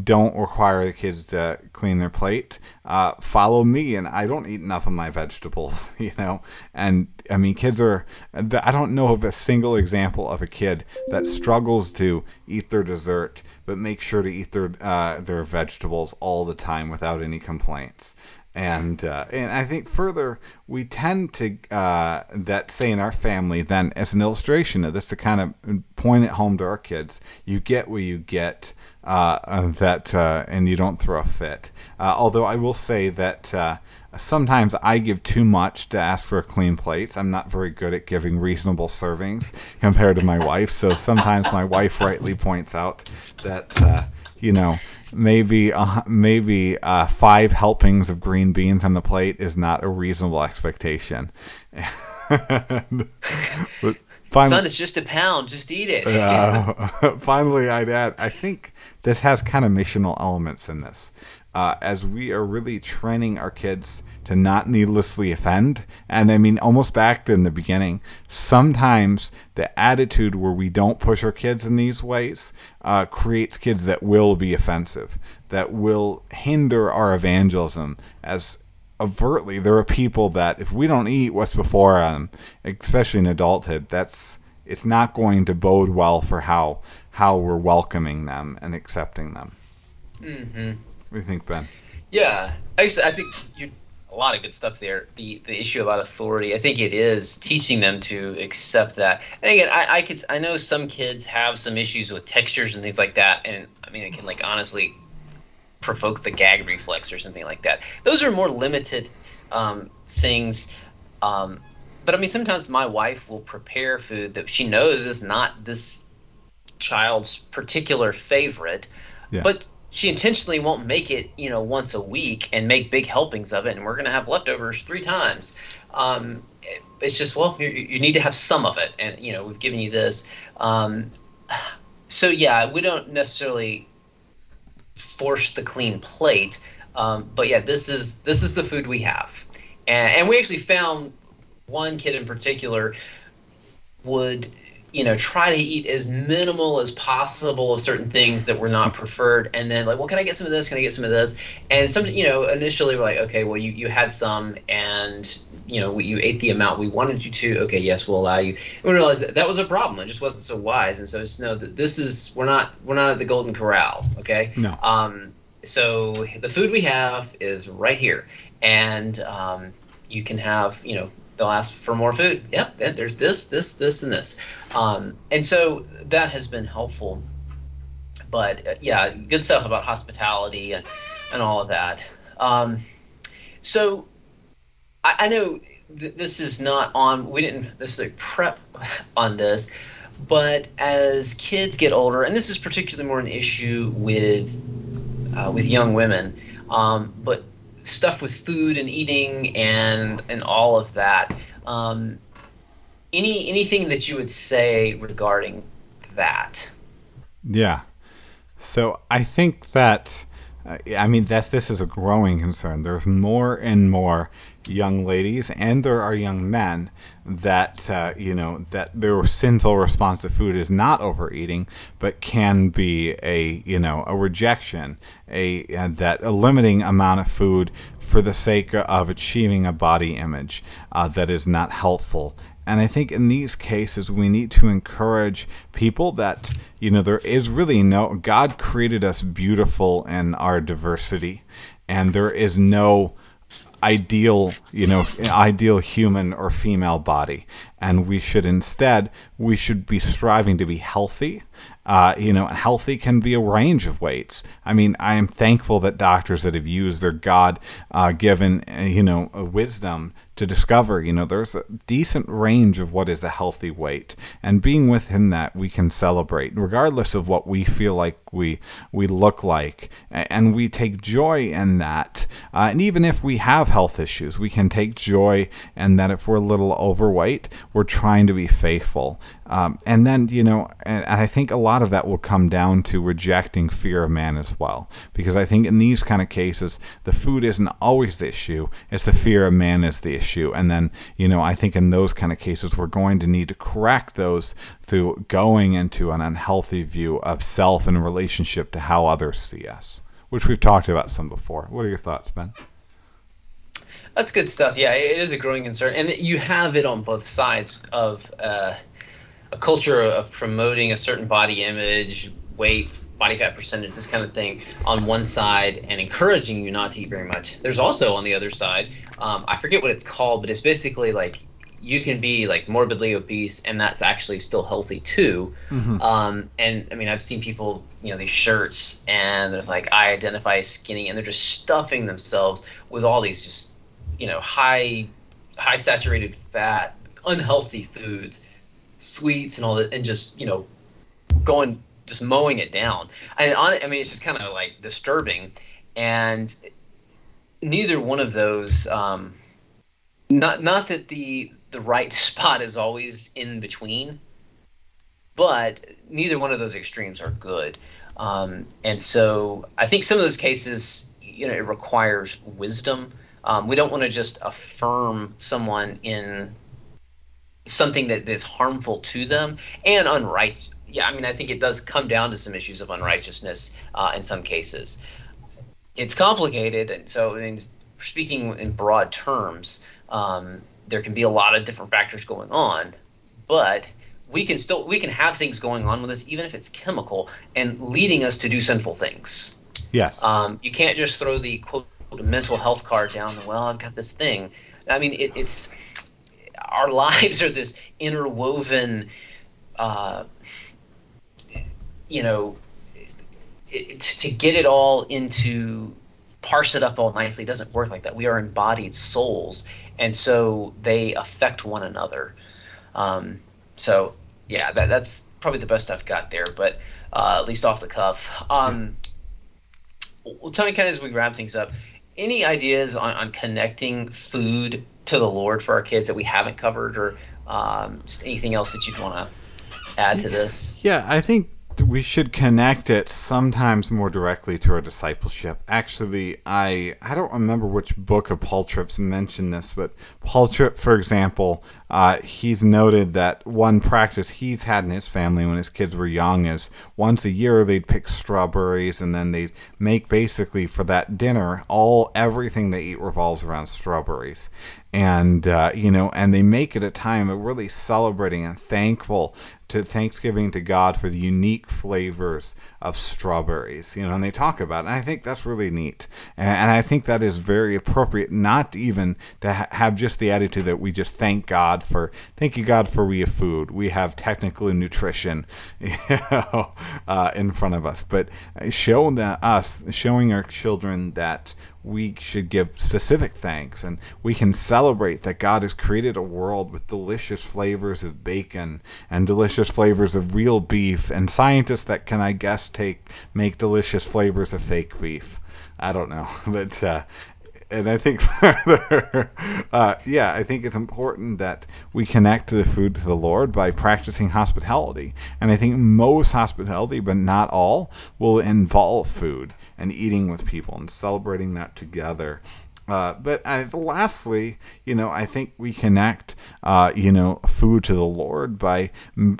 don't require the kids to clean their plate uh, follow me and i don't eat enough of my vegetables you know? And i mean kids are i don't know of a single example of a kid that struggles to eat their dessert but make sure to eat their uh, their vegetables all the time without any complaints and uh, and I think further we tend to uh, that say in our family then as an illustration of this to kind of point it home to our kids. You get what you get, uh, that uh, and you don't throw a fit. Uh, although I will say that uh, sometimes I give too much to ask for clean plates. I'm not very good at giving reasonable servings compared to my wife. So sometimes my wife rightly points out that you know maybe maybe five helpings of green beans on the plate is not a reasonable expectation. but, Finally, Son, it's just a pound. Just eat it. uh, finally, I'd add, I think this has kind of missional elements in this. Uh, as we are really training our kids to not needlessly offend. And I mean, almost back to in the beginning, sometimes the attitude where we don't push our kids in these ways uh, creates kids that will be offensive, that will hinder our evangelism as overtly there are people that if we don't eat what's before them, especially in adulthood, that's it's not going to bode well for how how we're welcoming them and accepting them. Mm-hmm. What do you think, Ben? Yeah, I, I think you a lot of good stuff there. The the issue about authority, I think it is teaching them to accept that. And again, I, I could I know some kids have some issues with textures and things like that, and I mean, it can like honestly provoke the gag reflex or something like that. Those are more limited um, things. Um, but I mean, sometimes my wife will prepare food that she knows is not this child's particular favorite, yeah. but she intentionally won't make it, you know, once a week and make big helpings of it, and we're going to have leftovers three times. Um, it's just well, you, you, need to have some of it, and you know, we've given you this. Um, so yeah, we don't necessarily force the clean plate. Um, but yeah, this is this is the food we have, and, and we actually found one kid in particular would you know try to eat as minimal as possible of certain things that were not preferred. And then like well can i get some of this? Can i get some of this? And some you know initially we're like okay well you, you had some and you know you ate the amount we wanted you to. Okay yes we'll allow you. And we realized that that was a problem. It just wasn't so wise. And so just know that this is we're not we're not at the golden corral okay? No. Um so the food we have is right here. And um, you can have you know they'll ask for more food. Yep there's this this this and this um, and so that has been helpful but uh, yeah good stuff about hospitality and and all of that um, so I, I know th- this is not on. We didn't necessarily prep on this, but as kids get older, and this is particularly more an issue with uh, with young women, um, but stuff with food and eating and and all of that. Um, any anything that you would say regarding that? Yeah. So I think that I mean, that's this is a growing concern. There's more and more young ladies, and there are young men that uh, you know that their sinful response to food is not overeating, but can be a you know a rejection, a uh, that a limiting amount of food for the sake of achieving a body image uh, that is not helpful and I think in these cases, we need to encourage people that, you know, there is really no, God created us beautiful in our diversity, and there is no ideal, you know, ideal human or female body. And we should instead, we should be striving to be healthy uh, you know, healthy can be a range of weights. I mean, I am thankful that doctors that have used their God uh, given, you know, wisdom to discover, you know, there's a decent range of what is a healthy weight. And being within that, we can celebrate, regardless of what we feel like we we look like. And we take joy in that. Uh, and even if we have health issues, we can take joy in that if we're a little overweight, we're trying to be faithful. Um, and then, you know, and, and I think a lot of that will come down to rejecting fear of man as well. Because I think in these kind of cases, the food isn't always the issue, it's the fear of man is the issue. And then, you know, I think in those kind of cases, we're going to need to correct those through going into an unhealthy view of self in relationship to how others see us, which we've talked about some before. What are your thoughts, Ben? That's good stuff. Yeah, it is a growing concern, and you have it on both sides of uh, a culture of promoting a certain body image, weight, body fat percentage, this kind of thing on one side, and encouraging you not to eat very much. There's also on the other side, um, I forget what it's called, but it's basically like you can be like morbidly obese and that's actually still healthy too. Mm-hmm. Um, and I mean, I've seen people, you know, these shirts and there's like, I identify as skinny and they're just stuffing themselves with all these just, you know, high, high saturated fat, unhealthy foods sweets and all that, and just you know going just mowing it down. And on, I mean, it's just kind of like disturbing, and neither one of those. Um, not not that the the right spot is always in between, but neither one of those extremes are good. Um, and so I think some of those cases, you know, it requires wisdom. Um, we don't want to just affirm someone in something that is harmful to them and unrighteous. Yeah, I mean, I think it does come down to some issues of unrighteousness uh, in some cases. It's complicated, and so I mean, speaking in broad terms, um, there can be a lot of different factors going on, but we can still we can have things going on with us, even if it's chemical and leading us to do sinful things. Yes. Um, you can't just throw the quote mental health card down. Well, I've got this thing. I mean, it, it's our lives are this interwoven, uh, you know, it, to get it all into parse it up all nicely doesn't work like that. We are embodied souls, and so they affect one another. Um, so yeah, that, that's probably the best I've got there, but uh, at least off the cuff. Um, well, Tony, kind of as we wrap things up, any ideas on, on connecting food to the Lord for our kids that we haven't covered, or um, just anything else that you'd want to add to this? Yeah, I think we should connect it sometimes more directly to our discipleship. Actually, I I don't remember which book of Paul Tripp's mentioned this, but Paul Tripp, for example, uh, he's noted that one practice he's had in his family when his kids were young is once a year they'd pick strawberries and then they'd make basically for that dinner all everything they eat revolves around strawberries and uh, you know, and they make it a time of really celebrating and thankful to Thanksgiving to God for the unique flavors of strawberries, you know, and they talk about it. And I think that's really neat. And, and I think that is very appropriate, not even to ha- have just the attitude that we just thank God for, thank you, God, for we have food. We have technical nutrition you know, uh, in front of us. But show that us, showing our children that we should give specific thanks and we can celebrate that God has created a world with delicious flavors of bacon and delicious flavors of real beef and scientists that can I guess take make delicious flavors of fake beef. I don't know, but uh, and I think further, uh, yeah, I think it's important that we connect to the food to the Lord by practicing hospitality. And I think most hospitality, but not all, will involve food and eating with people and celebrating that together. Uh, but uh, lastly, you know, I think we connect, uh, you know, food to the Lord by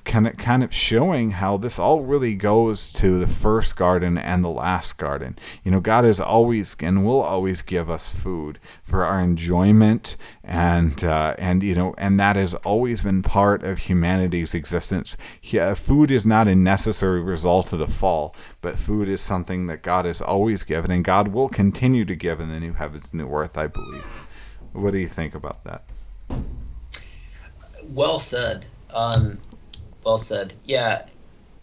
kind of kind of showing how this all really goes to the first garden and the last garden. You know, God is always and will always give us food for our enjoyment, and uh, and you know, and that has always been part of humanity's existence. Yeah, food is not a necessary result of the fall, but food is something that God has always given, and God will continue to give in the new heavens, new earth. I believe. What do you think about that? Well said. Um, well said. Yeah.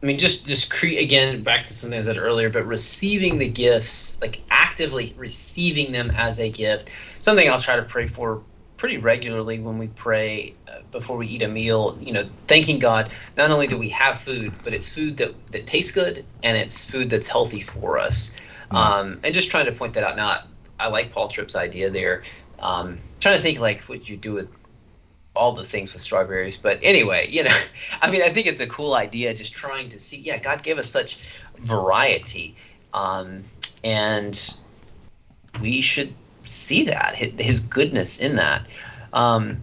I mean, just just create again back to something I said earlier, but receiving the gifts, like actively receiving them as a gift, something I'll try to pray for pretty regularly when we pray uh, before we eat a meal. You know, thanking God. Not only do we have food, but it's food that that tastes good and it's food that's healthy for us. Um, and just trying to point that out. Not I like Paul Tripp's idea there. Um, trying to think like what you do with all the things with strawberries, but anyway, you know, I mean, I think it's a cool idea. Just trying to see, yeah, God gave us such variety, um, and we should see that His goodness in that. Um,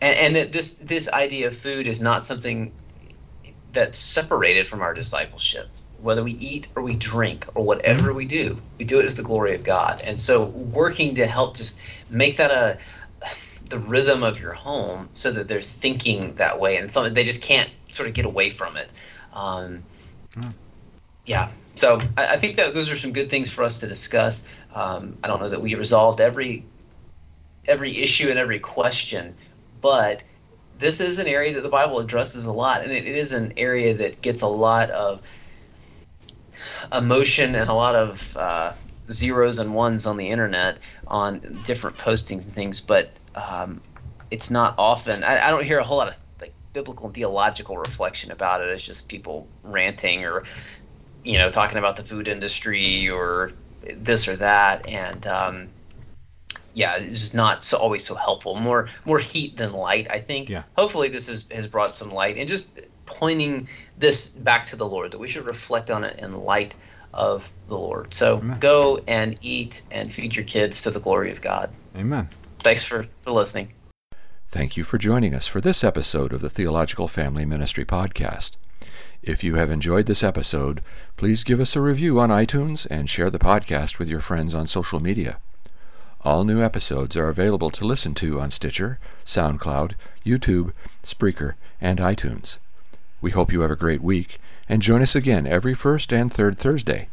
and, and that this this idea of food is not something that's separated from our discipleship whether we eat or we drink or whatever we do, we do it as the glory of God. And so working to help just make that a the rhythm of your home so that they're thinking that way and something they just can't sort of get away from it. Um, mm. Yeah. So I, I, think that those are some good things for us to discuss. Um, I don't know that we resolved every every issue and every question, but this is an area that the Bible addresses a lot, and it, is an area that gets a lot of emotion and a lot of uh, zeros and ones on the internet on different postings and things, but um, it's not often. I, I, don't hear a whole lot of like biblical and theological reflection about it. It's just people ranting or you know talking about the food industry or this or that, and um, yeah, it's just not so always so helpful. More more heat than light, I think. Yeah. Hopefully, this has has brought some light and just pointing this back to the Lord, that we should reflect on it in light of the Lord. So Amen. go and eat and feed your kids to the glory of God. Amen. Thanks for, for listening. Thank you for joining us for this episode of the Theological Family Ministry Podcast. If you have enjoyed this episode, please give us a review on iTunes and share the podcast with your friends on social media. All new episodes are available to listen to on Stitcher, SoundCloud, YouTube, Spreaker, and iTunes. We hope you have a great week and join us again every first and third Thursday.